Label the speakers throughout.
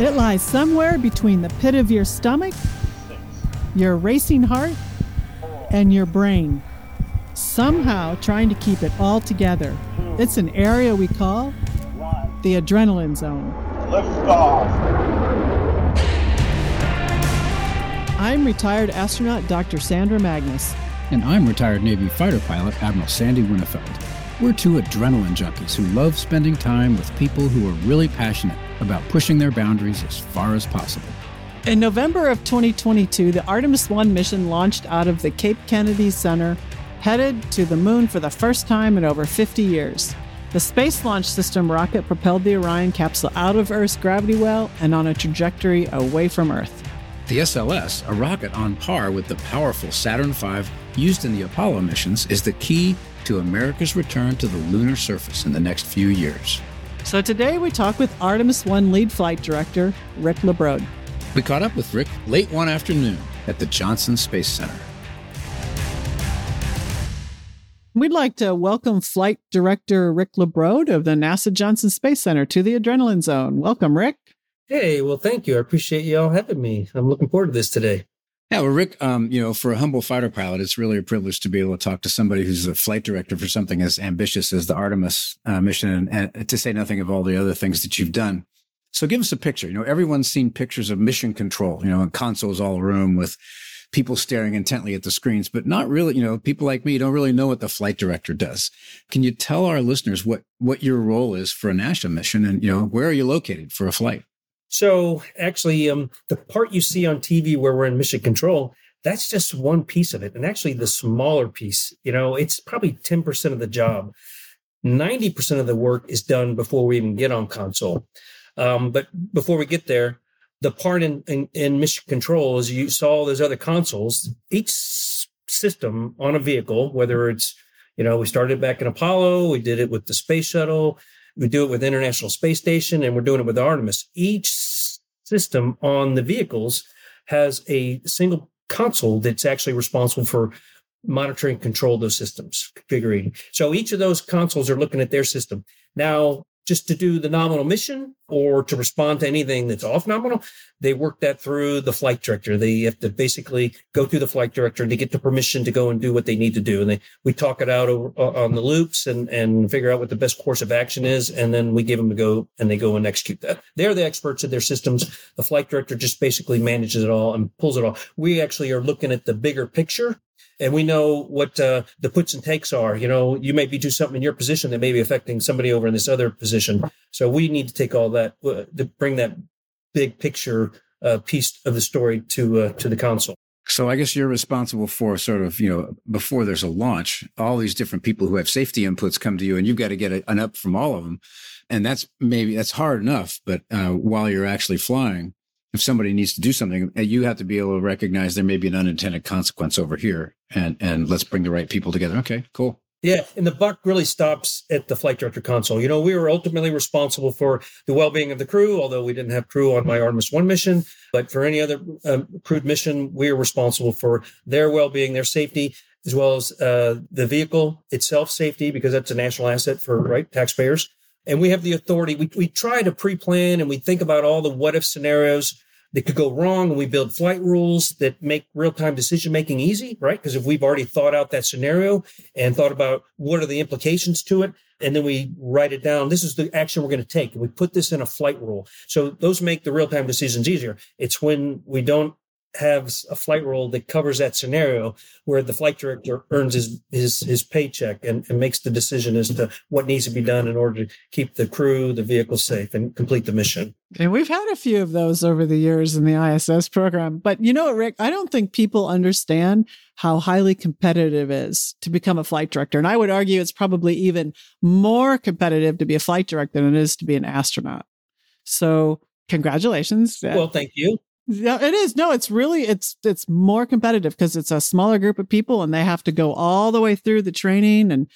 Speaker 1: It lies somewhere between the pit of your stomach, your racing heart, and your brain, somehow trying to keep it all together. It's an area we call the adrenaline zone. I'm retired astronaut Dr. Sandra Magnus.
Speaker 2: And I'm retired Navy fighter pilot Admiral Sandy Winnefeld. We're two adrenaline junkies who love spending time with people who are really passionate about pushing their boundaries as far as possible.
Speaker 1: In November of 2022, the Artemis 1 mission launched out of the Cape Kennedy Center, headed to the moon for the first time in over 50 years. The Space Launch System rocket propelled the Orion capsule out of Earth's gravity well and on a trajectory away from Earth.
Speaker 2: The SLS, a rocket on par with the powerful Saturn V used in the Apollo missions, is the key to America's return to the lunar surface in the next few years.
Speaker 1: So today we talk with Artemis 1 lead flight director, Rick LaBrode.
Speaker 2: We caught up with Rick late one afternoon at the Johnson Space Center.
Speaker 1: We'd like to welcome Flight Director Rick LaBrode of the NASA Johnson Space Center to the Adrenaline Zone. Welcome, Rick.
Speaker 3: Hey, well, thank you. I appreciate you all having me. I'm looking forward to this today.
Speaker 2: Yeah, well, Rick, um, you know, for a humble fighter pilot, it's really a privilege to be able to talk to somebody who's a flight director for something as ambitious as the Artemis uh, mission, and, and, to say nothing of all the other things that you've done. So, give us a picture. You know, everyone's seen pictures of mission control. You know, and consoles all room with people staring intently at the screens, but not really. You know, people like me don't really know what the flight director does. Can you tell our listeners what what your role is for a NASA mission, and you know, where are you located for a flight?
Speaker 3: So actually, um, the part you see on TV where we're in mission control, that's just one piece of it. And actually, the smaller piece, you know, it's probably 10% of the job. 90% of the work is done before we even get on console. Um, but before we get there, the part in, in, in mission control is you saw those other consoles. Each system on a vehicle, whether it's, you know, we started back in Apollo, we did it with the space shuttle, we do it with International Space Station and we're doing it with Artemis. Each system on the vehicles has a single console that's actually responsible for monitoring control those systems configuring so each of those consoles are looking at their system now just to do the nominal mission or to respond to anything that's off nominal, they work that through the flight director. They have to basically go through the flight director to get the permission to go and do what they need to do. And they, we talk it out over, uh, on the loops and, and figure out what the best course of action is. And then we give them to go and they go and execute that. They're the experts of their systems. The flight director just basically manages it all and pulls it off. We actually are looking at the bigger picture and we know what uh, the puts and takes are. You know, you may be doing something in your position that may be affecting somebody over in this other position. So we need to take all that uh, to bring that big picture uh, piece of the story to uh, to the console.
Speaker 2: So I guess you're responsible for sort of, you know, before there's a launch, all these different people who have safety inputs come to you and you've got to get an up from all of them. And that's maybe that's hard enough, but uh, while you're actually flying, if somebody needs to do something, uh, you have to be able to recognize there may be an unintended consequence over here, and and let's bring the right people together. Okay, cool.
Speaker 3: Yeah, and the buck really stops at the flight director console. You know, we were ultimately responsible for the well-being of the crew, although we didn't have crew on my Artemis One mission. But for any other um, crewed mission, we are responsible for their well-being, their safety, as well as uh, the vehicle itself safety, because that's a national asset for right taxpayers and we have the authority. We, we try to pre-plan and we think about all the what if scenarios that could go wrong. And we build flight rules that make real-time decision making easy, right? Because if we've already thought out that scenario and thought about what are the implications to it, and then we write it down. This is the action we're going to take. And we put this in a flight rule. So those make the real-time decisions easier. It's when we don't have a flight rule that covers that scenario where the flight director earns his his his paycheck and, and, makes the decision as to what needs to be done in order to keep the crew, the vehicle safe and complete the mission.
Speaker 1: And we've had a few of those over the years in the ISS program. But you know what, Rick, I don't think people understand how highly competitive it is to become a flight director. And I would argue it's probably even more competitive to be a flight director than it is to be an astronaut. So congratulations.
Speaker 3: Well, thank you.
Speaker 1: Yeah, it is. No, it's really it's it's more competitive because it's a smaller group of people and they have to go all the way through the training and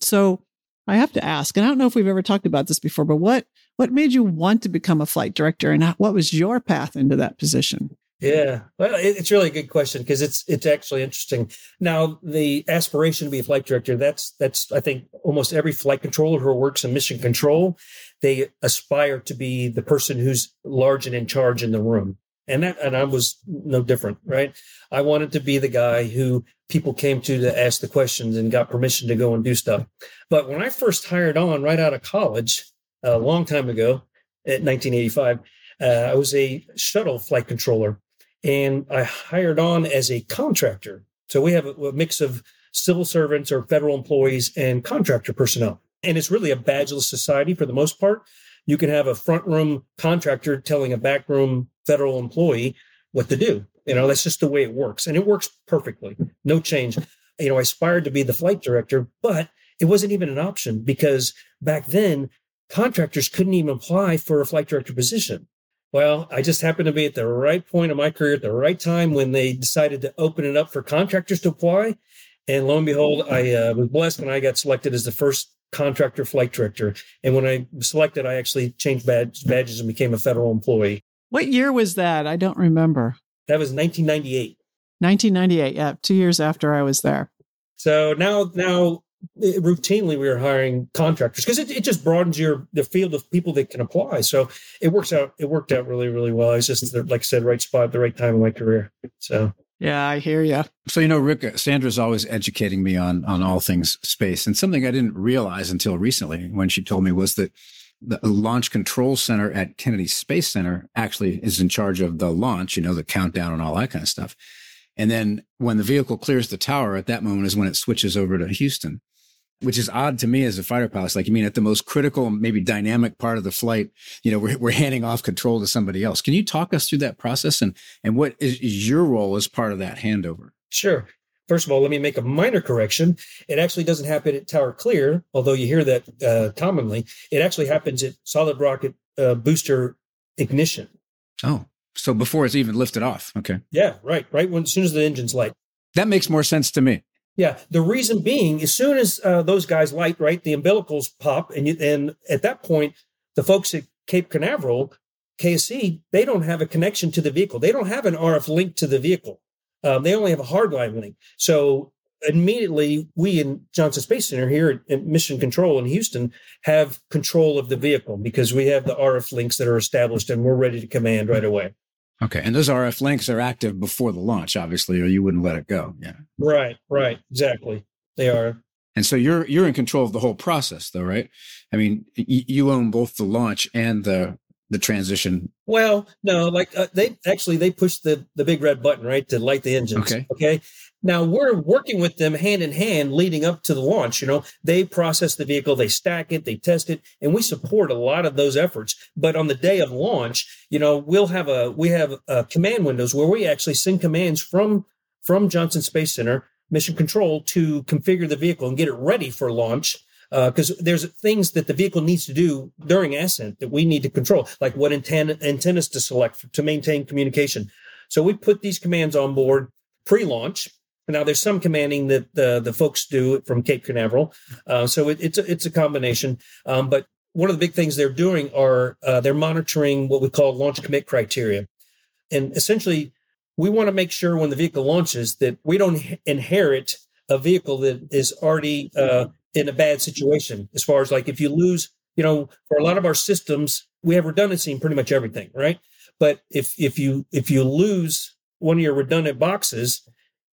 Speaker 1: so I have to ask, and I don't know if we've ever talked about this before, but what what made you want to become a flight director and what was your path into that position?
Speaker 3: Yeah, well, it's really a good question because it's it's actually interesting. Now, the aspiration to be a flight director that's that's I think almost every flight controller who works in mission control, they aspire to be the person who's large and in charge in the room. And that, and I was no different, right? I wanted to be the guy who people came to to ask the questions and got permission to go and do stuff. But when I first hired on right out of college, a long time ago, at 1985, uh, I was a shuttle flight controller, and I hired on as a contractor. So we have a, a mix of civil servants or federal employees and contractor personnel. And it's really a badgeless society for the most part. You can have a front room contractor telling a back room federal employee what to do. You know, that's just the way it works. And it works perfectly. No change. You know, I aspired to be the flight director, but it wasn't even an option because back then contractors couldn't even apply for a flight director position. Well, I just happened to be at the right point of my career at the right time when they decided to open it up for contractors to apply. And lo and behold, I uh, was blessed and I got selected as the first contractor flight director. And when I was selected, I actually changed badge, badges and became a federal employee.
Speaker 1: What year was that? I don't remember.
Speaker 3: That was 1998.
Speaker 1: 1998. Yeah, two years after I was there.
Speaker 3: So now, now it, routinely we are hiring contractors because it, it just broadens your the field of people that can apply. So it works out. It worked out really, really well. It's just like I said, right spot at the right time in my career. So
Speaker 1: yeah, I hear you.
Speaker 2: So you know, Rick, uh, Sandra's always educating me on on all things space, and something I didn't realize until recently when she told me was that the launch control center at Kennedy Space Center actually is in charge of the launch. You know, the countdown and all that kind of stuff. And then when the vehicle clears the tower, at that moment is when it switches over to Houston which is odd to me as a fighter pilot. Like, you mean at the most critical, maybe dynamic part of the flight, you know, we're, we're handing off control to somebody else. Can you talk us through that process and, and what is, is your role as part of that handover?
Speaker 3: Sure. First of all, let me make a minor correction. It actually doesn't happen at Tower Clear, although you hear that uh, commonly. It actually happens at solid rocket uh, booster ignition.
Speaker 2: Oh, so before it's even lifted off. Okay.
Speaker 3: Yeah, right. Right when as soon as the engine's light.
Speaker 2: That makes more sense to me.
Speaker 3: Yeah, the reason being, as soon as uh, those guys light, right, the umbilicals pop, and you, and at that point, the folks at Cape Canaveral, KSC, they don't have a connection to the vehicle. They don't have an RF link to the vehicle. Um, they only have a hardline link. So immediately, we in Johnson Space Center here at, at Mission Control in Houston have control of the vehicle because we have the RF links that are established, and we're ready to command right away.
Speaker 2: Okay. And those RF links are active before the launch, obviously, or you wouldn't let it go. Yeah.
Speaker 3: Right, right. Exactly. They are.
Speaker 2: And so you're you're in control of the whole process though, right? I mean, y- you own both the launch and the the transition.
Speaker 3: Well, no, like uh, they actually they push the the big red button, right, to light the engines.
Speaker 2: Okay.
Speaker 3: Okay. Now we're working with them hand in hand leading up to the launch. You know, they process the vehicle, they stack it, they test it, and we support a lot of those efforts. But on the day of launch, you know, we'll have a we have uh, command windows where we actually send commands from from Johnson Space Center Mission Control to configure the vehicle and get it ready for launch. Because uh, there's things that the vehicle needs to do during ascent that we need to control, like what antenna, antennas to select to maintain communication. So we put these commands on board pre-launch now, there's some commanding that the the folks do from Cape Canaveral, uh, so it, it's a, it's a combination. Um, but one of the big things they're doing are uh, they're monitoring what we call launch commit criteria, and essentially, we want to make sure when the vehicle launches that we don't inherit a vehicle that is already uh, in a bad situation. As far as like if you lose, you know, for a lot of our systems, we have redundancy in pretty much everything, right? But if if you if you lose one of your redundant boxes,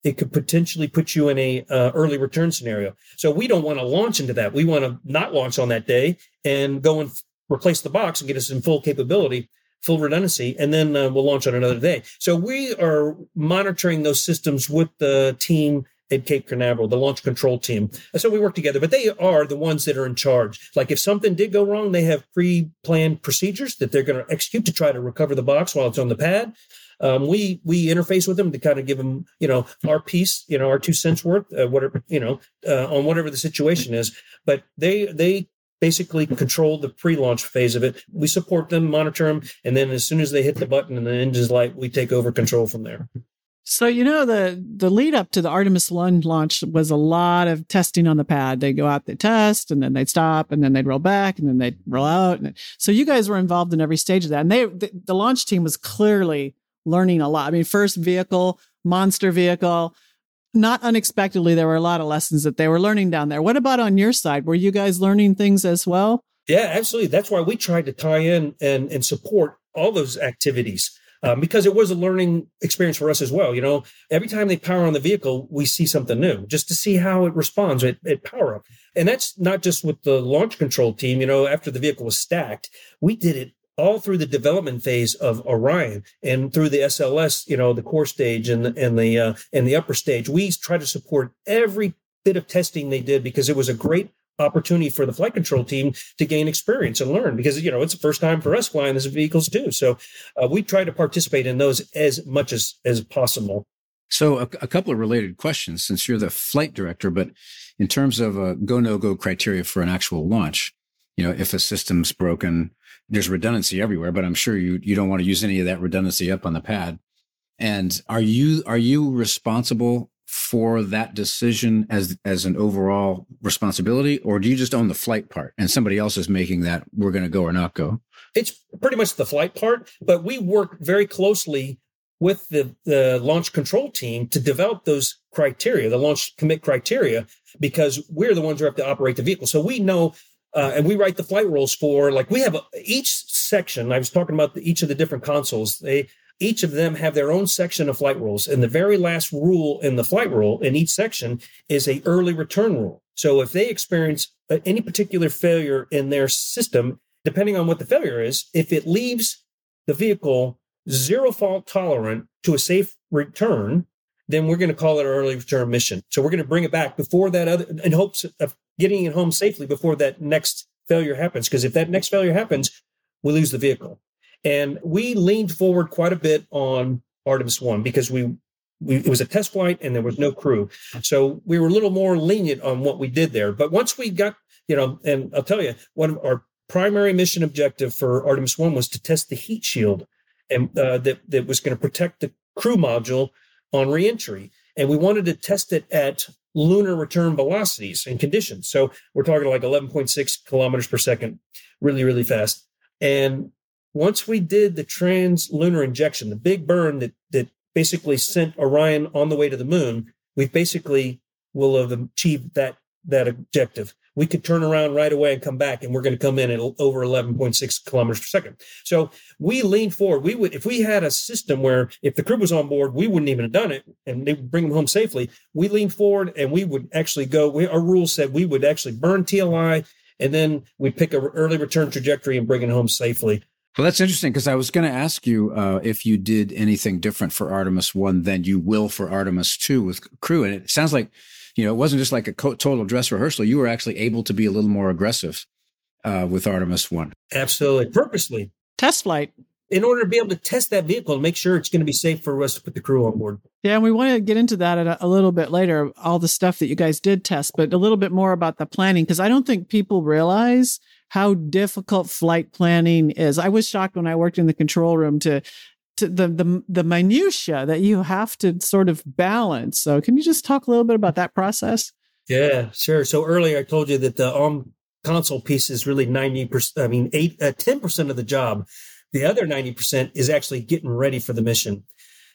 Speaker 3: it could potentially put you in a uh, early return scenario. So we don't want to launch into that. We want to not launch on that day and go and replace the box and get us in full capability, full redundancy, and then uh, we'll launch on another day. So we are monitoring those systems with the team at Cape Canaveral, the launch control team. So we work together, but they are the ones that are in charge. Like if something did go wrong, they have pre-planned procedures that they're going to execute to try to recover the box while it's on the pad um, we we interface with them to kind of give them you know our piece you know our two cents worth uh, whatever you know uh, on whatever the situation is but they they basically control the pre-launch phase of it we support them monitor them and then as soon as they hit the button and the engine's light we take over control from there
Speaker 1: so you know the the lead up to the Artemis One launch was a lot of testing on the pad. They go out, they test, and then they'd stop, and then they'd roll back, and then they'd roll out. And so you guys were involved in every stage of that. And they the, the launch team was clearly learning a lot. I mean, first vehicle, monster vehicle, not unexpectedly, there were a lot of lessons that they were learning down there. What about on your side? Were you guys learning things as well?
Speaker 3: Yeah, absolutely. That's why we tried to tie in and, and support all those activities. Um, because it was a learning experience for us as well. You know, every time they power on the vehicle, we see something new just to see how it responds at, at power up. And that's not just with the launch control team. You know, after the vehicle was stacked, we did it all through the development phase of Orion and through the SLS, you know, the core stage and and the uh, and the upper stage. We try to support every bit of testing they did because it was a great opportunity for the flight control team to gain experience and learn because you know it's the first time for us flying these vehicles too. So uh, we try to participate in those as much as as possible.
Speaker 2: So a, a couple of related questions since you're the flight director, but in terms of a go no go criteria for an actual launch, you know, if a system's broken, there's redundancy everywhere, but I'm sure you you don't want to use any of that redundancy up on the pad. And are you are you responsible for that decision as as an overall responsibility, or do you just own the flight part and somebody else is making that we're going to go or not go?
Speaker 3: It's pretty much the flight part, but we work very closely with the, the launch control team to develop those criteria, the launch commit criteria, because we're the ones who have to operate the vehicle. So we know uh, and we write the flight rules for like we have a, each section. I was talking about the, each of the different consoles. They each of them have their own section of flight rules, and the very last rule in the flight rule in each section is a early return rule. So if they experience uh, any particular failure in their system, depending on what the failure is, if it leaves the vehicle zero fault tolerant to a safe return, then we're going to call it an early return mission. So we're going to bring it back before that other, in hopes of getting it home safely before that next failure happens. Because if that next failure happens, we lose the vehicle. And we leaned forward quite a bit on Artemis One because we, we it was a test flight and there was no crew, so we were a little more lenient on what we did there. But once we got, you know, and I'll tell you, one of our primary mission objective for Artemis One was to test the heat shield, and uh, that that was going to protect the crew module on reentry, and we wanted to test it at lunar return velocities and conditions. So we're talking like 11.6 kilometers per second, really, really fast. And once we did the trans lunar injection, the big burn that, that basically sent Orion on the way to the moon, we basically will have achieved that, that objective we could turn around right away and come back and we're going to come in at over 11.6 kilometers per second. So we leaned forward. We would, if we had a system where if the crew was on board, we wouldn't even have done it and they would bring them home safely. We leaned forward and we would actually go, we, our rules said we would actually burn TLI and then we'd pick an early return trajectory and bring it home safely.
Speaker 2: Well, that's interesting because I was going to ask you uh, if you did anything different for Artemis 1 than you will for Artemis 2 with crew. And it sounds like you know, it wasn't just like a total dress rehearsal. You were actually able to be a little more aggressive uh, with Artemis One.
Speaker 3: Absolutely, purposely
Speaker 1: test flight
Speaker 3: in order to be able to test that vehicle and make sure it's going to be safe for us to put the crew on board.
Speaker 1: Yeah, and we want to get into that a, a, little bit later, all the stuff that you guys did test, but a little bit more about the planning, because I don't think people realize how difficult flight planning is. I was shocked when I worked in the control room to to the the the minutia that you have to sort of balance. So, can you just talk a little bit about that process?
Speaker 3: Yeah, sure. So earlier I told you that the on console piece is really ninety percent. I mean, eight uh, ten percent of the job. The other ninety percent is actually getting ready for the mission.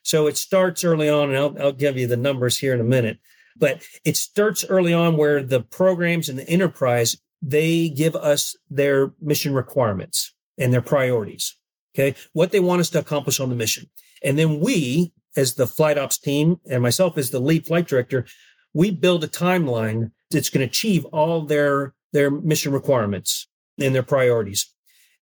Speaker 3: So it starts early on, and I'll, I'll give you the numbers here in a minute. But it starts early on where the programs and the enterprise they give us their mission requirements and their priorities. Okay. What they want us to accomplish on the mission. And then we, as the flight ops team and myself as the lead flight director, we build a timeline that's going to achieve all their, their mission requirements and their priorities.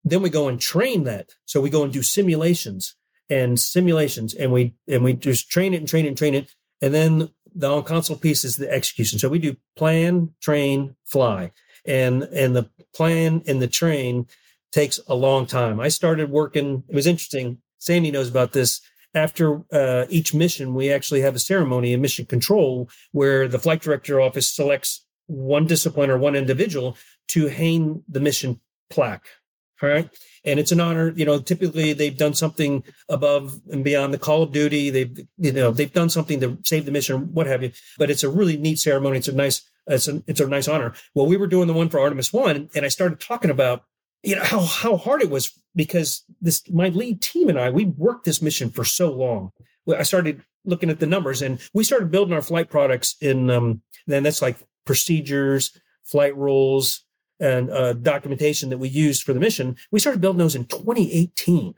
Speaker 3: Then we go and train that. So we go and do simulations and simulations and we, and we just train it and train it and train it. And then the on console piece is the execution. So we do plan, train, fly and, and the plan and the train takes a long time. I started working, it was interesting. Sandy knows about this. After uh, each mission, we actually have a ceremony in mission control where the flight director office selects one discipline or one individual to hang the mission plaque. All right. And it's an honor. You know, typically they've done something above and beyond the call of duty. They've, you know, they've done something to save the mission, what have you. But it's a really neat ceremony. It's a nice, it's a, it's a nice honor. Well, we were doing the one for Artemis One, and I started talking about you know how how hard it was because this my lead team and I we worked this mission for so long. I started looking at the numbers and we started building our flight products in um, then that's like procedures flight rules and uh, documentation that we used for the mission we started building those in 2018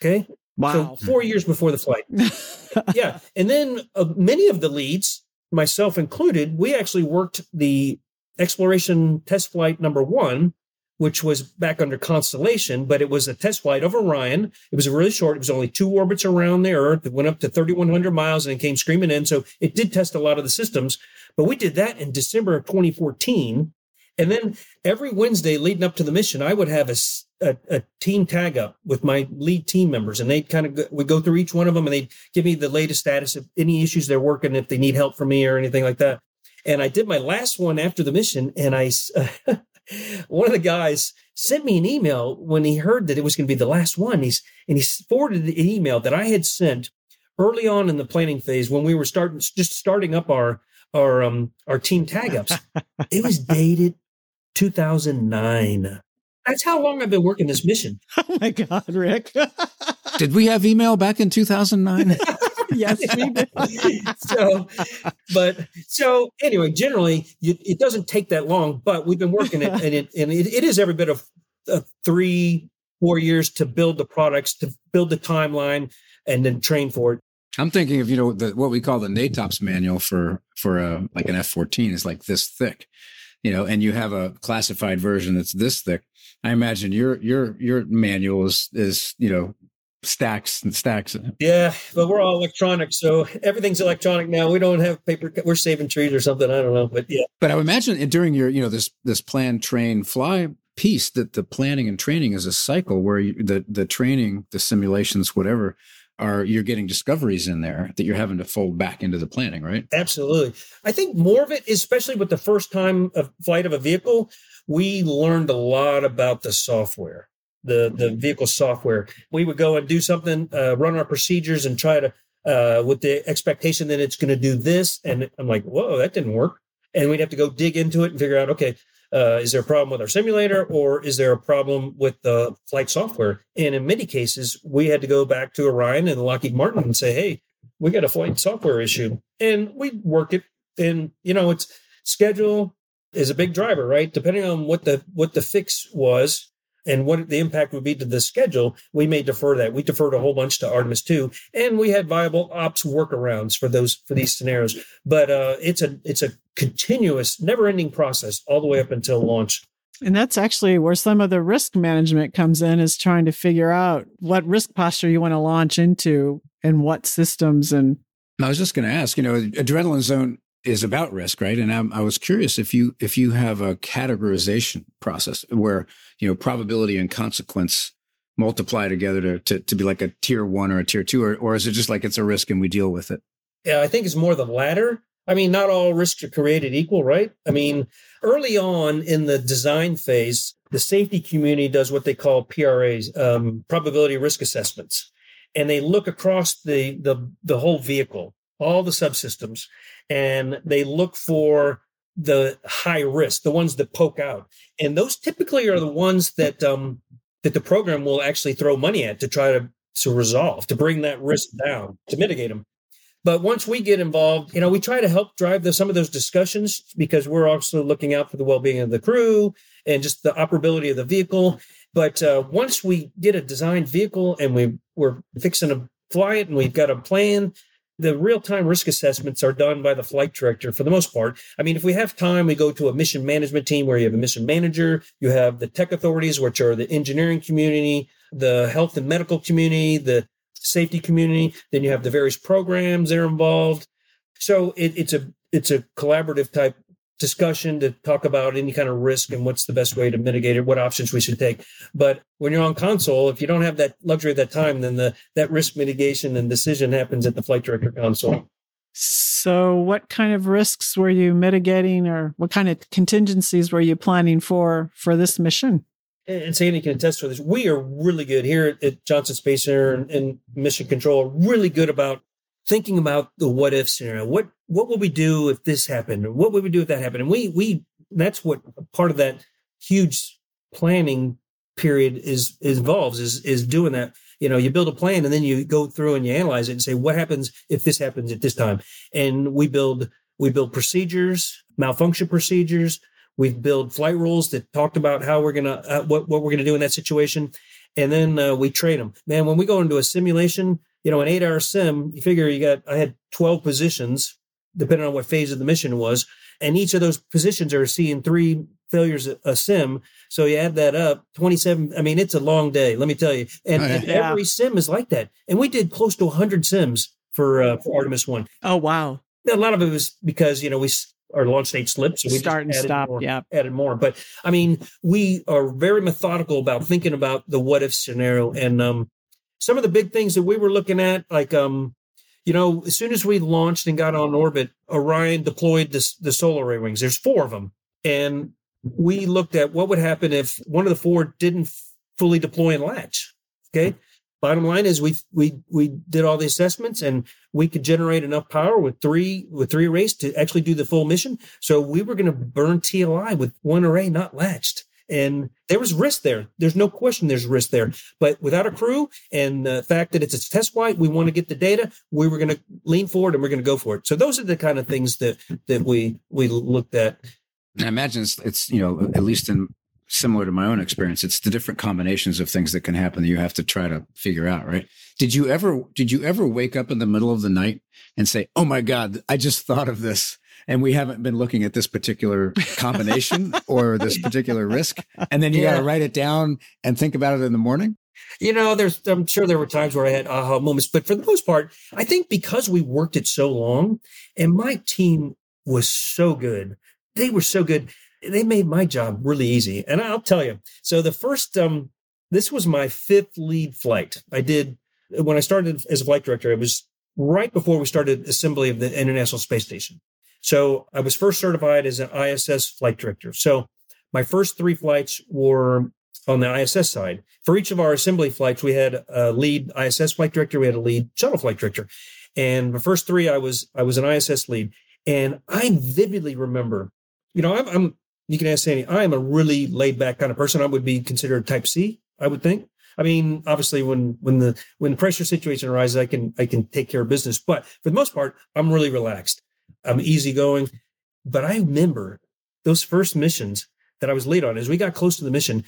Speaker 3: okay
Speaker 1: Wow.
Speaker 3: so four years before the flight yeah and then uh, many of the leads myself included we actually worked the exploration test flight number one which was back under Constellation, but it was a test flight of Orion. It was really short. It was only two orbits around the Earth. It went up to 3,100 miles and it came screaming in. So it did test a lot of the systems. But we did that in December of 2014. And then every Wednesday leading up to the mission, I would have a, a, a team tag up with my lead team members, and they'd kind of go, we go through each one of them, and they'd give me the latest status of any issues they're working, if they need help from me or anything like that. And I did my last one after the mission, and I uh, one of the guys sent me an email when he heard that it was going to be the last one. He's and he forwarded the email that I had sent early on in the planning phase when we were starting just starting up our our um our team tag ups. it was dated 2009. That's how long I've been working this mission.
Speaker 1: Oh my God, Rick.
Speaker 2: Did we have email back in 2009?
Speaker 1: Yes, we did.
Speaker 3: so, but so anyway, generally you, it doesn't take that long, but we've been working it, and it and it, it is every bit of uh, three four years to build the products, to build the timeline, and then train for it.
Speaker 2: I'm thinking of you know the, what we call the NATOPS manual for for a, like an F-14 is like this thick, you know, and you have a classified version that's this thick. I imagine your your your manual is is you know stacks and stacks.
Speaker 3: Yeah, but we're all electronic, so everything's electronic now. We don't have paper. We're saving trees or something. I don't know, but yeah.
Speaker 2: But I would imagine during your you know this this plan, train, fly piece that the planning and training is a cycle where you, the the training, the simulations, whatever. Are you're getting discoveries in there that you're having to fold back into the planning, right?
Speaker 3: Absolutely. I think more of it, especially with the first time of flight of a vehicle, we learned a lot about the software the the vehicle software. We would go and do something, uh, run our procedures, and try to uh, with the expectation that it's going to do this. And I'm like, whoa, that didn't work. And we'd have to go dig into it and figure out, okay, uh, is there a problem with our simulator or is there a problem with the flight software? And in many cases, we had to go back to Orion and Lockheed Martin and say, hey, we got a flight software issue, and we work it. And you know, it's schedule is a big driver, right? Depending on what the what the fix was, and what the impact would be to the schedule, we may defer that. We deferred a whole bunch to Artemis 2, and we had viable ops workarounds for those for these scenarios. But uh, it's a it's a continuous, never-ending process all the way up until launch.
Speaker 1: And that's actually where some of the risk management comes in is trying to figure out what risk posture you want to launch into and what systems and
Speaker 2: I was just going to ask, you know, adrenaline zone is about risk, right? And I'm, i was curious if you if you have a categorization process where you know probability and consequence multiply together to, to, to be like a tier one or a tier two, or, or is it just like it's a risk and we deal with it?
Speaker 3: Yeah, I think it's more the latter. I mean, not all risks are created equal, right? I mean, early on in the design phase, the safety community does what they call PRAs, um, probability risk assessments, and they look across the the the whole vehicle, all the subsystems, and they look for the high risk, the ones that poke out, and those typically are the ones that um, that the program will actually throw money at to try to to resolve, to bring that risk down, to mitigate them. But once we get involved, you know, we try to help drive the, some of those discussions because we're also looking out for the well-being of the crew and just the operability of the vehicle. But uh, once we get a designed vehicle and we we're fixing to fly it and we've got a plan, the real time risk assessments are done by the flight director for the most part. I mean, if we have time, we go to a mission management team where you have a mission manager, you have the tech authorities, which are the engineering community, the health and medical community, the safety community. Then you have the various programs that are involved. So it, it's a it's a collaborative type discussion to talk about any kind of risk and what's the best way to mitigate it, what options we should take. But when you're on console, if you don't have that luxury at that time, then the that risk mitigation and decision happens at the flight director console.
Speaker 1: So, what kind of risks were you mitigating, or what kind of contingencies were you planning for for this mission?
Speaker 3: And Sandy can attest to this. We are really good here at Johnson Space Center and, and Mission Control. Really good about thinking about the what if scenario. What what would we do if this happened? Or What would we do if that happened? And we we that's what part of that huge planning period is, is involves is is doing that. you know, you build a plan and then you go through and you analyze it and say, what happens if this happens at this time? And we build, we build procedures, malfunction procedures. We've built flight rules that talked about how we're to, uh, what, what we're to do in that situation. And then uh, we train them. Man, when we go into a simulation, you know, an eight hour sim, you figure you got, I had 12 positions, depending on what phase of the mission was. And each of those positions are seeing three failures a, a sim. So you add that up, 27. I mean, it's a long day, let me tell you. And, oh, yeah. and every sim is like that. And we did close to 100 sims for, uh, for Artemis 1.
Speaker 1: Oh, wow.
Speaker 3: A lot of it was because, you know, we, our launch date slipped. So we
Speaker 1: start and stop.
Speaker 3: More,
Speaker 1: yeah.
Speaker 3: Added more. But I mean, we are very methodical about thinking about the what if scenario. And, um, some of the big things that we were looking at, like, um, you know, as soon as we launched and got on orbit, Orion deployed this, the solar array wings. There's four of them. And we looked at what would happen if one of the four didn't fully deploy and latch. Okay. Bottom line is we we we did all the assessments and we could generate enough power with three with three arrays to actually do the full mission. So we were going to burn TLI with one array not latched. And there was risk there. There's no question there's risk there. But without a crew and the fact that it's a test flight, we want to get the data. We were going to lean forward and we're going to go for it. So those are the kind of things that that we we looked at.
Speaker 2: I imagine it's, it's you know at least in similar to my own experience, it's the different combinations of things that can happen that you have to try to figure out. Right? Did you ever did you ever wake up in the middle of the night and say, "Oh my God, I just thought of this"? And we haven't been looking at this particular combination or this particular risk. And then you yeah. got to write it down and think about it in the morning.
Speaker 3: You know, there's, I'm sure there were times where I had aha moments, but for the most part, I think because we worked it so long and my team was so good, they were so good. They made my job really easy. And I'll tell you, so the first, um, this was my fifth lead flight. I did when I started as a flight director, it was right before we started assembly of the International Space Station. So I was first certified as an ISS flight director. So my first three flights were on the ISS side. For each of our assembly flights, we had a lead ISS flight director, we had a lead shuttle flight director. And the first three, I was I was an ISS lead, and I vividly remember. You know, I'm, I'm you can ask Sandy. I am a really laid back kind of person. I would be considered Type C. I would think. I mean, obviously, when when the when the pressure situation arises, I can I can take care of business. But for the most part, I'm really relaxed. I'm easygoing. But I remember those first missions that I was late on. As we got close to the mission,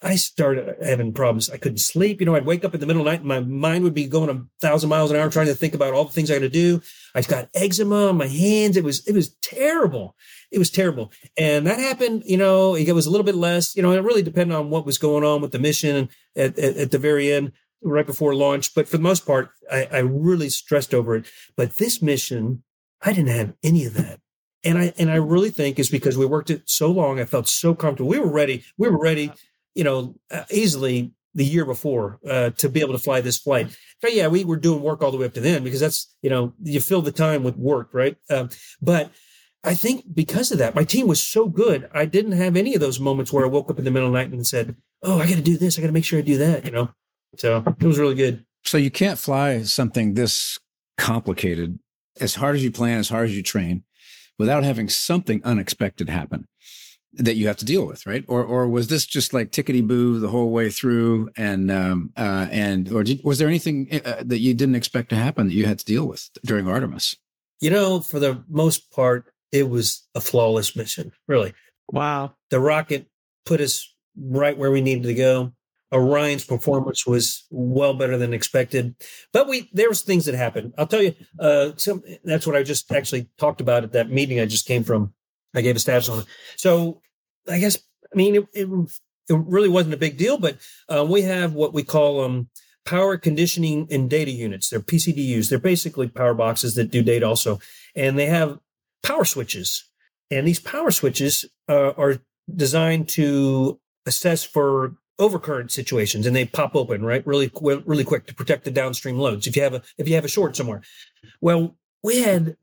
Speaker 3: I started having problems. I couldn't sleep. You know, I'd wake up in the middle of the night and my mind would be going a thousand miles an hour trying to think about all the things I got to do. I got eczema on my hands. It was, it was terrible. It was terrible. And that happened, you know, it was a little bit less, you know, it really depended on what was going on with the mission at, at, at the very end, right before launch. But for the most part, I, I really stressed over it. But this mission I didn't have any of that. And I and I really think is because we worked it so long. I felt so comfortable. We were ready. We were ready, you know, uh, easily the year before uh, to be able to fly this flight. But yeah, we were doing work all the way up to then because that's you know you fill the time with work, right? Um, but I think because of that, my team was so good. I didn't have any of those moments where I woke up in the middle of the night and said, "Oh, I got to do this. I got to make sure I do that." You know, so it was really good.
Speaker 2: So you can't fly something this complicated as hard as you plan, as hard as you train, without having something unexpected happen that you have to deal with, right? Or or was this just like tickety boo the whole way through, and um uh and or did, was there anything uh, that you didn't expect to happen that you had to deal with during Artemis?
Speaker 3: You know, for the most part, it was a flawless mission. Really,
Speaker 1: wow.
Speaker 3: The rocket put us right where we needed to go. Orion's performance was well better than expected, but we there was things that happened. I'll tell you, uh, some that's what I just actually talked about at that meeting I just came from. I gave a status on it. So I guess I mean it, it, it really wasn't a big deal, but uh, we have what we call um, power conditioning and data units. They're PCDUs. They're basically power boxes that do data also, and they have power switches. And these power switches uh, are designed to assess for overcurrent situations and they pop open right really really quick to protect the downstream loads if you have a if you have a short somewhere. Well we had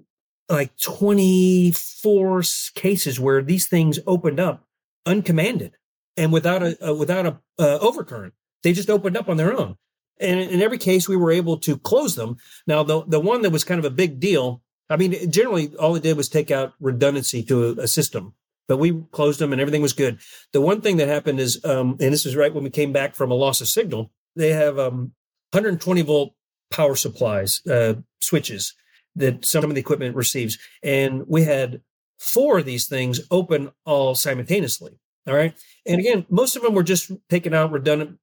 Speaker 3: like 24 cases where these things opened up uncommanded and without a, a without a uh, overcurrent. They just opened up on their own. And in every case we were able to close them. Now the the one that was kind of a big deal i mean generally all it did was take out redundancy to a, a system but we closed them and everything was good. The one thing that happened is, um, and this is right when we came back from a loss of signal, they have um, 120 volt power supplies, uh, switches that some of the equipment receives. And we had four of these things open all simultaneously. All right. And again, most of them were just taking out redundant,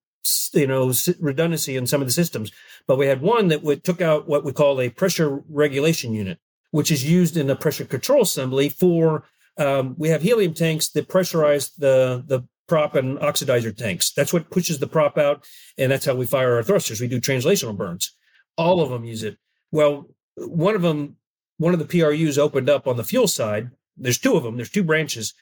Speaker 3: you know, redundancy in some of the systems. But we had one that would, took out what we call a pressure regulation unit, which is used in a pressure control assembly for, um, we have helium tanks that pressurize the, the prop and oxidizer tanks. That's what pushes the prop out. And that's how we fire our thrusters. We do translational burns. All of them use it. Well, one of them, one of the PRUs opened up on the fuel side. There's two of them. There's two branches.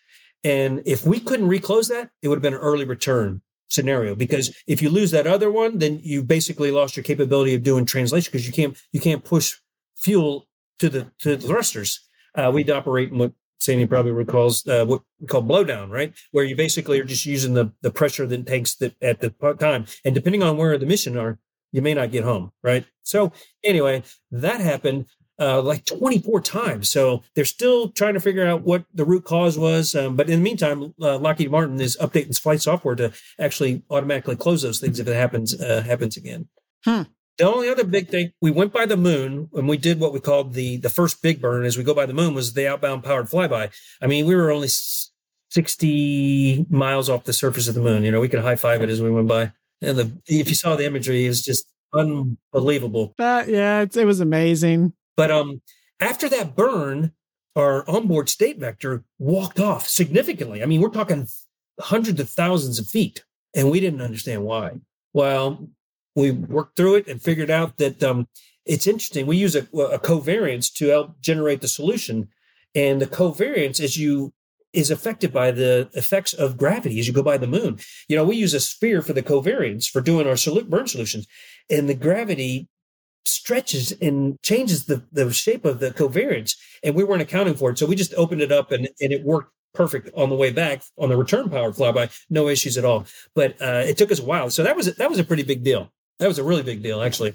Speaker 3: And if we couldn't reclose that, it would have been an early return scenario because if you lose that other one, then you basically lost your capability of doing translation because you can't you can't push fuel to the to the thrusters. Uh, we'd operate in what Sandy probably recalls uh, what we call blowdown, right? Where you basically are just using the the pressure that tanks that at the time, and depending on where the mission are, you may not get home, right? So anyway, that happened uh, like 24 times. So they're still trying to figure out what the root cause was. Um, but in the meantime, uh, Lockheed Martin is updating flight software to actually automatically close those things if it happens uh, happens again.
Speaker 1: Hmm.
Speaker 3: The only other big thing we went by the moon and we did what we called the the first big burn as we go by the moon was the outbound powered flyby. I mean, we were only 60 miles off the surface of the moon. You know, we could high five it as we went by. And the if you saw the imagery, it's just unbelievable.
Speaker 1: That yeah, it was amazing.
Speaker 3: But um, after that burn, our onboard state vector walked off significantly. I mean, we're talking hundreds of thousands of feet, and we didn't understand why. Well, we worked through it and figured out that um, it's interesting. We use a, a covariance to help generate the solution, and the covariance, as you is affected by the effects of gravity as you go by the moon. You know, we use a sphere for the covariance for doing our burn solutions, and the gravity stretches and changes the, the shape of the covariance, and we weren't accounting for it. So we just opened it up, and, and it worked perfect on the way back on the return power flyby, no issues at all. But uh, it took us a while, so that was that was a pretty big deal. That was a really big deal, actually.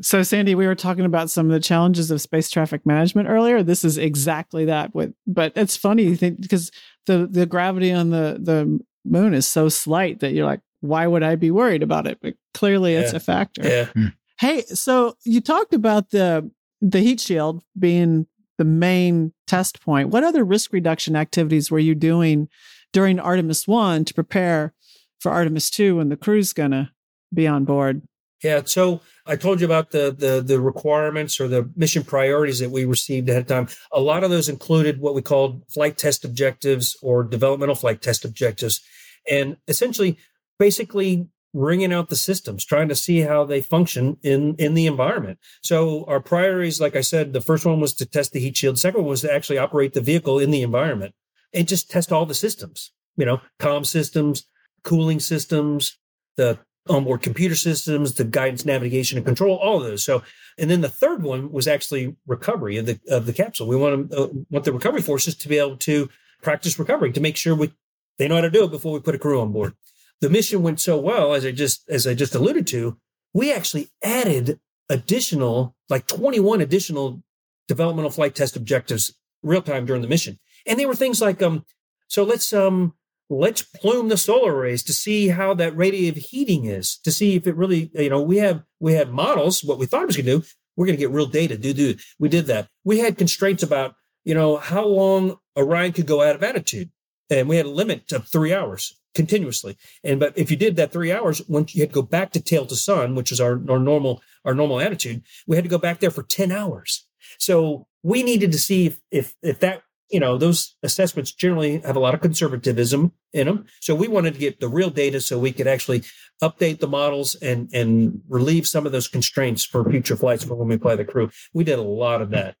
Speaker 1: So, Sandy, we were talking about some of the challenges of space traffic management earlier. This is exactly that. With, but it's funny because the the gravity on the the moon is so slight that you're like, why would I be worried about it? But clearly, it's a factor.
Speaker 3: Yeah.
Speaker 2: Hmm.
Speaker 1: Hey, so you talked about the the heat shield being the main test point. What other risk reduction activities were you doing during Artemis One to prepare for Artemis Two when the crew's gonna be on board?
Speaker 3: Yeah. So I told you about the, the the requirements or the mission priorities that we received ahead of time. A lot of those included what we called flight test objectives or developmental flight test objectives, and essentially, basically wringing out the systems, trying to see how they function in in the environment. So our priorities, like I said, the first one was to test the heat shield. Second one was to actually operate the vehicle in the environment and just test all the systems. You know, comm systems, cooling systems, the onboard computer systems, the guidance, navigation, and control, all of those. So, and then the third one was actually recovery of the of the capsule. We want to uh, want the recovery forces to be able to practice recovery to make sure we they know how to do it before we put a crew on board. The mission went so well, as I just as I just alluded to, we actually added additional like 21 additional developmental flight test objectives real time during the mission, and they were things like um. So let's um let's plume the solar arrays to see how that radiative heating is to see if it really you know we have we had models what we thought it was going to do. We're going to get real data do do we did that. We had constraints about you know how long orion could go out of attitude and we had a limit of three hours continuously. And but if you did that three hours once you had to go back to tail to sun which is our, our normal our normal attitude we had to go back there for 10 hours. So we needed to see if if, if that you know, those assessments generally have a lot of conservatism in them. So we wanted to get the real data so we could actually update the models and and relieve some of those constraints for future flights for when we fly the crew. We did a lot of that.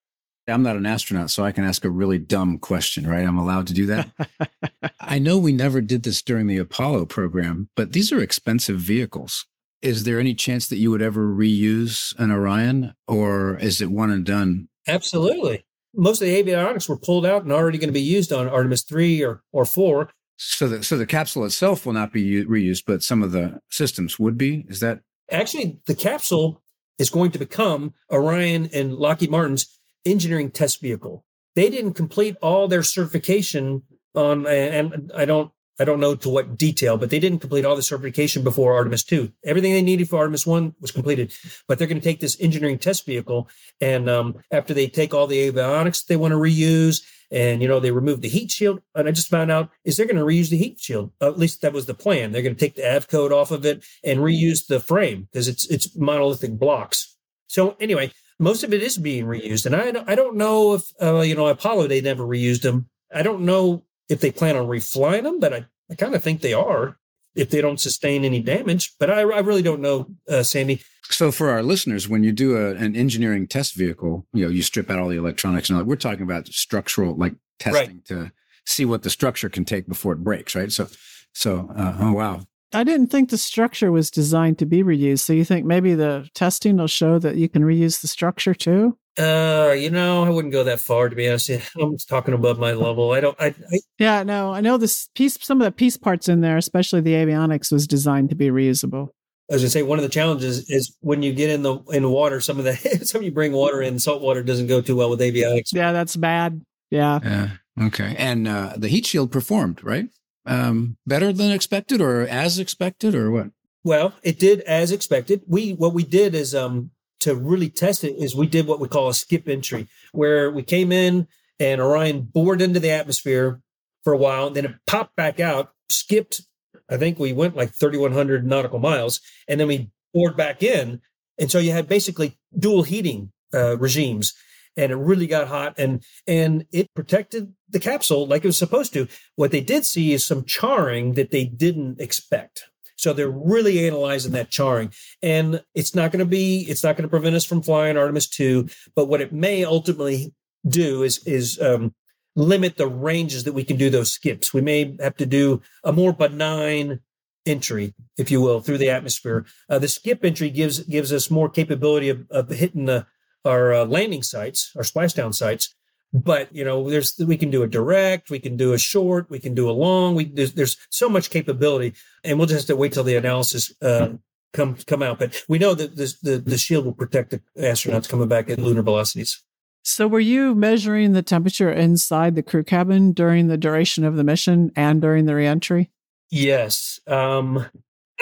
Speaker 2: I'm not an astronaut, so I can ask a really dumb question, right? I'm allowed to do that. I know we never did this during the Apollo program, but these are expensive vehicles. Is there any chance that you would ever reuse an Orion, or is it one and done?
Speaker 3: Absolutely most of the avionics were pulled out and already going to be used on Artemis 3 or, or 4.
Speaker 2: So the, so the capsule itself will not be u- reused, but some of the systems would be? Is that?
Speaker 3: Actually, the capsule is going to become Orion and Lockheed Martin's engineering test vehicle. They didn't complete all their certification on, and I don't I don't know to what detail, but they didn't complete all the certification before Artemis 2. Everything they needed for Artemis 1 was completed, but they're going to take this engineering test vehicle. And um, after they take all the avionics they want to reuse, and you know they remove the heat shield, and I just found out is they're going to reuse the heat shield. at least that was the plan. They're going to take the Avcoat off of it and reuse the frame because it's it's monolithic blocks. So anyway, most of it is being reused, and I I don't know if uh, you know Apollo they never reused them. I don't know if they plan on reflying them, but I, I kind of think they are if they don't sustain any damage. But I, I really don't know, uh, Sandy.
Speaker 2: So for our listeners, when you do a, an engineering test vehicle, you know, you strip out all the electronics and all that. We're talking about structural, like testing right. to see what the structure can take before it breaks, right? So, so uh, oh wow.
Speaker 1: I didn't think the structure was designed to be reused. So you think maybe the testing will show that you can reuse the structure too?
Speaker 3: Uh, you know, I wouldn't go that far to be honest. I'm talking above my level. I don't. I, I,
Speaker 1: yeah, no, I know this piece. Some of the piece parts in there, especially the avionics, was designed to be reusable.
Speaker 3: I was gonna say one of the challenges is when you get in the in water. Some of the some you bring water in, salt water doesn't go too well with avionics.
Speaker 1: Yeah, that's bad. Yeah.
Speaker 2: Yeah. Okay. And uh, the heat shield performed right, um, better than expected, or as expected, or what?
Speaker 3: Well, it did as expected. We what we did is um to really test it is we did what we call a skip entry, where we came in and Orion bored into the atmosphere for a while, and then it popped back out, skipped. I think we went like 3,100 nautical miles, and then we bored back in. And so you had basically dual heating uh, regimes, and it really got hot, and and it protected the capsule like it was supposed to. What they did see is some charring that they didn't expect. So they're really analyzing that charring. And it's not going to be, it's not going to prevent us from flying Artemis 2. But what it may ultimately do is, is, um, limit the ranges that we can do those skips. We may have to do a more benign entry, if you will, through the atmosphere. Uh, the skip entry gives gives us more capability of, of hitting the, our uh, landing sites, our splashdown sites, but you know there's we can do a direct we can do a short we can do a long we there's, there's so much capability and we'll just have to wait till the analysis uh, come come out but we know that this, the the shield will protect the astronauts coming back at lunar velocities.
Speaker 1: So were you measuring the temperature inside the crew cabin during the duration of the mission and during the reentry?
Speaker 3: Yes um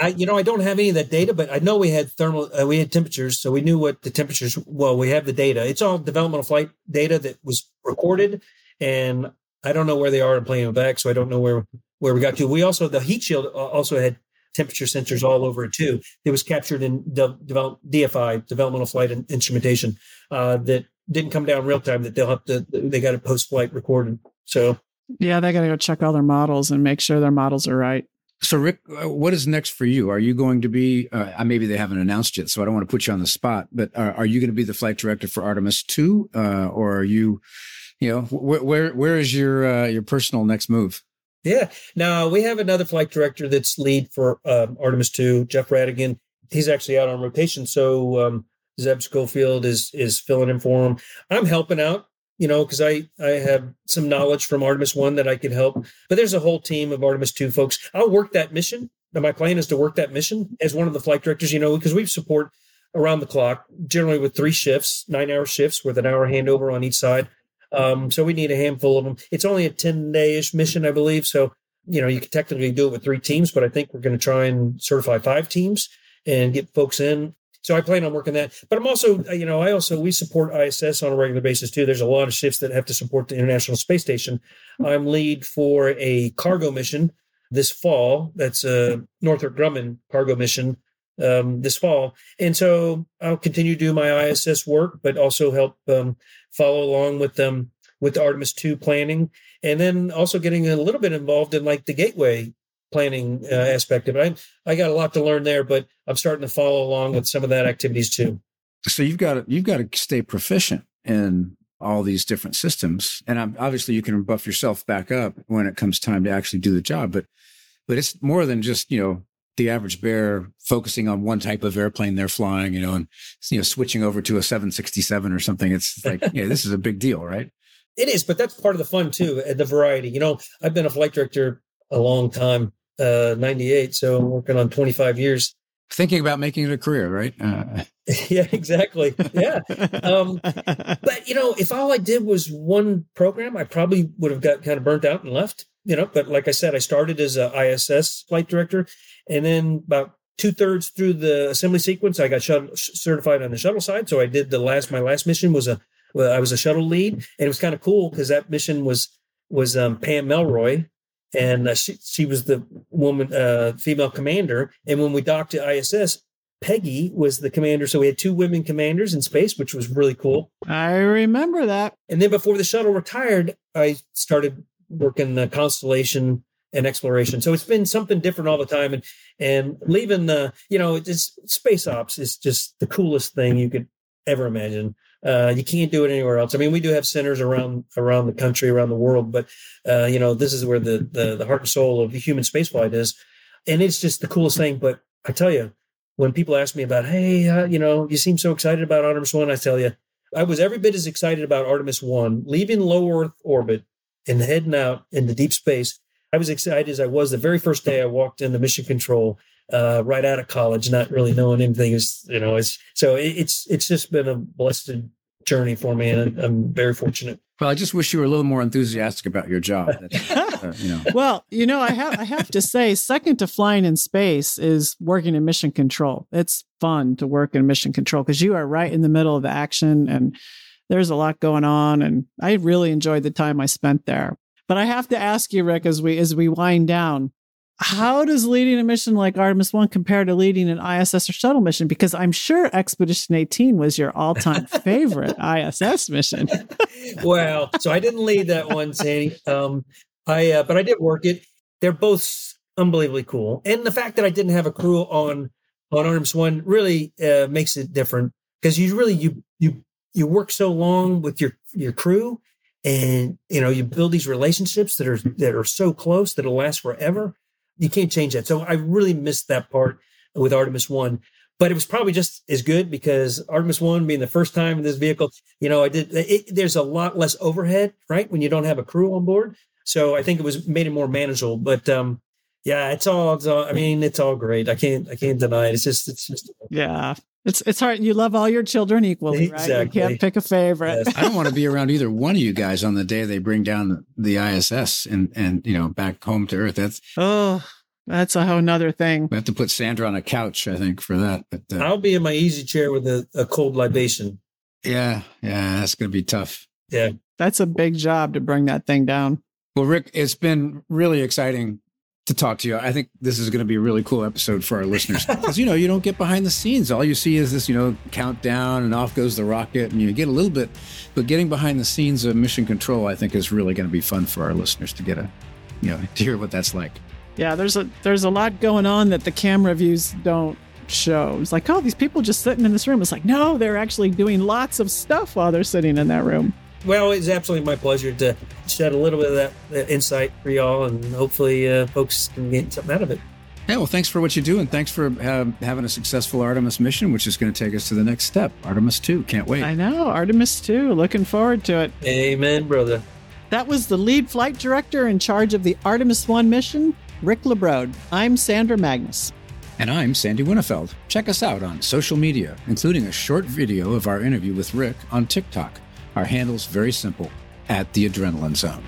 Speaker 3: I, you know, I don't have any of that data, but I know we had thermal, uh, we had temperatures, so we knew what the temperatures. Well, we have the data. It's all developmental flight data that was recorded, and I don't know where they are in playing back, so I don't know where where we got to. We also the heat shield also had temperature sensors all over it too. It was captured in de- develop, DFI, developmental flight instrumentation, uh, that didn't come down real time. That they'll have to they got it post flight recorded. So
Speaker 1: yeah, they got to go check all their models and make sure their models are right.
Speaker 2: So, Rick, uh, what is next for you? Are you going to be? Uh, maybe they haven't announced yet, so I don't want to put you on the spot. But are, are you going to be the flight director for Artemis Two, uh, or are you, you know, wh- where where is your uh, your personal next move?
Speaker 3: Yeah, now we have another flight director that's lead for um, Artemis Two, Jeff Radigan. He's actually out on rotation, so um, Zeb Scoville is is filling in for him. I'm helping out you know, because I I have some knowledge from Artemis One that I could help. But there's a whole team of Artemis Two folks. I'll work that mission. My plan is to work that mission as one of the flight directors. You know, because we support around the clock, generally with three shifts, nine hour shifts with an hour handover on each side. Um, so we need a handful of them. It's only a 10 day ish mission, I believe. So, you know, you can technically do it with three teams, but I think we're going to try and certify five teams and get folks in. So I plan on working that. But I'm also, uh, you know, I also we support ISS on a regular basis too. There's a lot of shifts that have to support the International Space Station. I'm lead for a cargo mission this fall. That's a Northrop Grumman cargo mission um, this fall, and so I'll continue to do my ISS work, but also help um, follow along with them um, with the Artemis two planning, and then also getting a little bit involved in like the Gateway planning uh, aspect of it. I, I got a lot to learn there, but I'm starting to follow along with some of that activities too.
Speaker 2: So you've got to, you've got to stay proficient in all these different systems, and I'm, obviously you can buff yourself back up when it comes time to actually do the job. But but it's more than just you know the average bear focusing on one type of airplane they're flying, you know, and you know switching over to a 767 or something. It's like yeah, this is a big deal, right?
Speaker 3: It is, but that's part of the fun too, the variety. You know, I've been a flight director a long time uh, 98. So I'm working on 25 years.
Speaker 2: Thinking about making it a career, right? Uh.
Speaker 3: yeah, exactly. Yeah. Um, but, you know, if all I did was one program, I probably would have got kind of burnt out and left. you know, but like I said, I started as a ISS flight director, and then about two thirds through the assembly sequence, I got shuttle, certified on the shuttle side. So I did the last. My last mission was a well, I was a shuttle lead, and it was kind of cool because that mission was was um, Pam Melroy, and uh, she she was the woman uh, female commander. And when we docked to ISS, Peggy was the commander. So we had two women commanders in space, which was really cool.
Speaker 1: I remember that.
Speaker 3: And then before the shuttle retired, I started working the constellation and exploration. So it's been something different all the time. And and leaving the, you know, it's space ops is just the coolest thing you could ever imagine. Uh, you can't do it anywhere else. I mean, we do have centers around around the country, around the world, but uh, you know, this is where the, the the heart and soul of human spaceflight is, and it's just the coolest thing. But I tell you, when people ask me about, hey, uh, you know, you seem so excited about Artemis One, I tell you, I was every bit as excited about Artemis One leaving low Earth orbit and heading out into deep space. I was excited as I was the very first day I walked into mission control uh, right out of college, not really knowing anything. Is you know, it's so it, it's it's just been a blessed journey for me, and I'm very fortunate.
Speaker 2: Well, I just wish you were a little more enthusiastic about your job. Uh,
Speaker 1: you know. Well, you know, I have I have to say, second to flying in space is working in mission control. It's fun to work in mission control because you are right in the middle of the action, and there's a lot going on. And I really enjoyed the time I spent there. But I have to ask you, Rick, as we as we wind down, how does leading a mission like Artemis 1 compare to leading an ISS or shuttle mission? Because I'm sure Expedition 18 was your all time favorite ISS mission.
Speaker 3: well, so I didn't lead that one, Sandy. Um, I, uh, but I did work it. They're both unbelievably cool. And the fact that I didn't have a crew on, on Artemis 1 really uh, makes it different because you really, you, you, you work so long with your, your crew and, you know, you build these relationships that are, that are so close that'll last forever you can't change that. So I really missed that part with Artemis One, but it was probably just as good because Artemis One being the first time in this vehicle, you know, I did. It, there's a lot less overhead, right, when you don't have a crew on board. So I think it was made it more manageable. But um, yeah, it's all, it's all. I mean, it's all great. I can't. I can't deny it. It's just. It's just.
Speaker 1: Yeah. It's it's hard. You love all your children equally, exactly. right? You can't pick a favorite.
Speaker 2: Yes. I don't want to be around either one of you guys on the day they bring down the ISS and and you know back home to Earth. That's
Speaker 1: oh, that's a whole another thing.
Speaker 2: We have to put Sandra on a couch, I think, for that. But
Speaker 3: uh, I'll be in my easy chair with a, a cold libation.
Speaker 2: Yeah, yeah, that's going to be tough.
Speaker 3: Yeah,
Speaker 1: that's a big job to bring that thing down.
Speaker 2: Well, Rick, it's been really exciting to talk to you. I think this is going to be a really cool episode for our listeners because you know you don't get behind the scenes. All you see is this, you know, countdown and off goes the rocket, and you get a little bit. But getting behind the scenes of mission control, I think, is really going to be fun for our listeners to get a, you know, to hear what that's like.
Speaker 1: Yeah, there's a there's a lot going on that the camera views don't show. It's like, oh, these people just sitting in this room. It's like, no, they're actually doing lots of stuff while they're sitting in that room.
Speaker 3: Well, it's absolutely my pleasure to shed a little bit of that, that insight for y'all, and hopefully, uh, folks can get something out of it.
Speaker 2: Yeah, well, thanks for what you do, and thanks for uh, having a successful Artemis mission, which is going to take us to the next step. Artemis 2. Can't wait.
Speaker 1: I know. Artemis 2. Looking forward to it.
Speaker 3: Amen, brother.
Speaker 1: That was the lead flight director in charge of the Artemis 1 mission, Rick LaBrode. I'm Sandra Magnus.
Speaker 2: And I'm Sandy Winnefeld. Check us out on social media, including a short video of our interview with Rick on TikTok. Our handle's very simple at the Adrenaline Zone.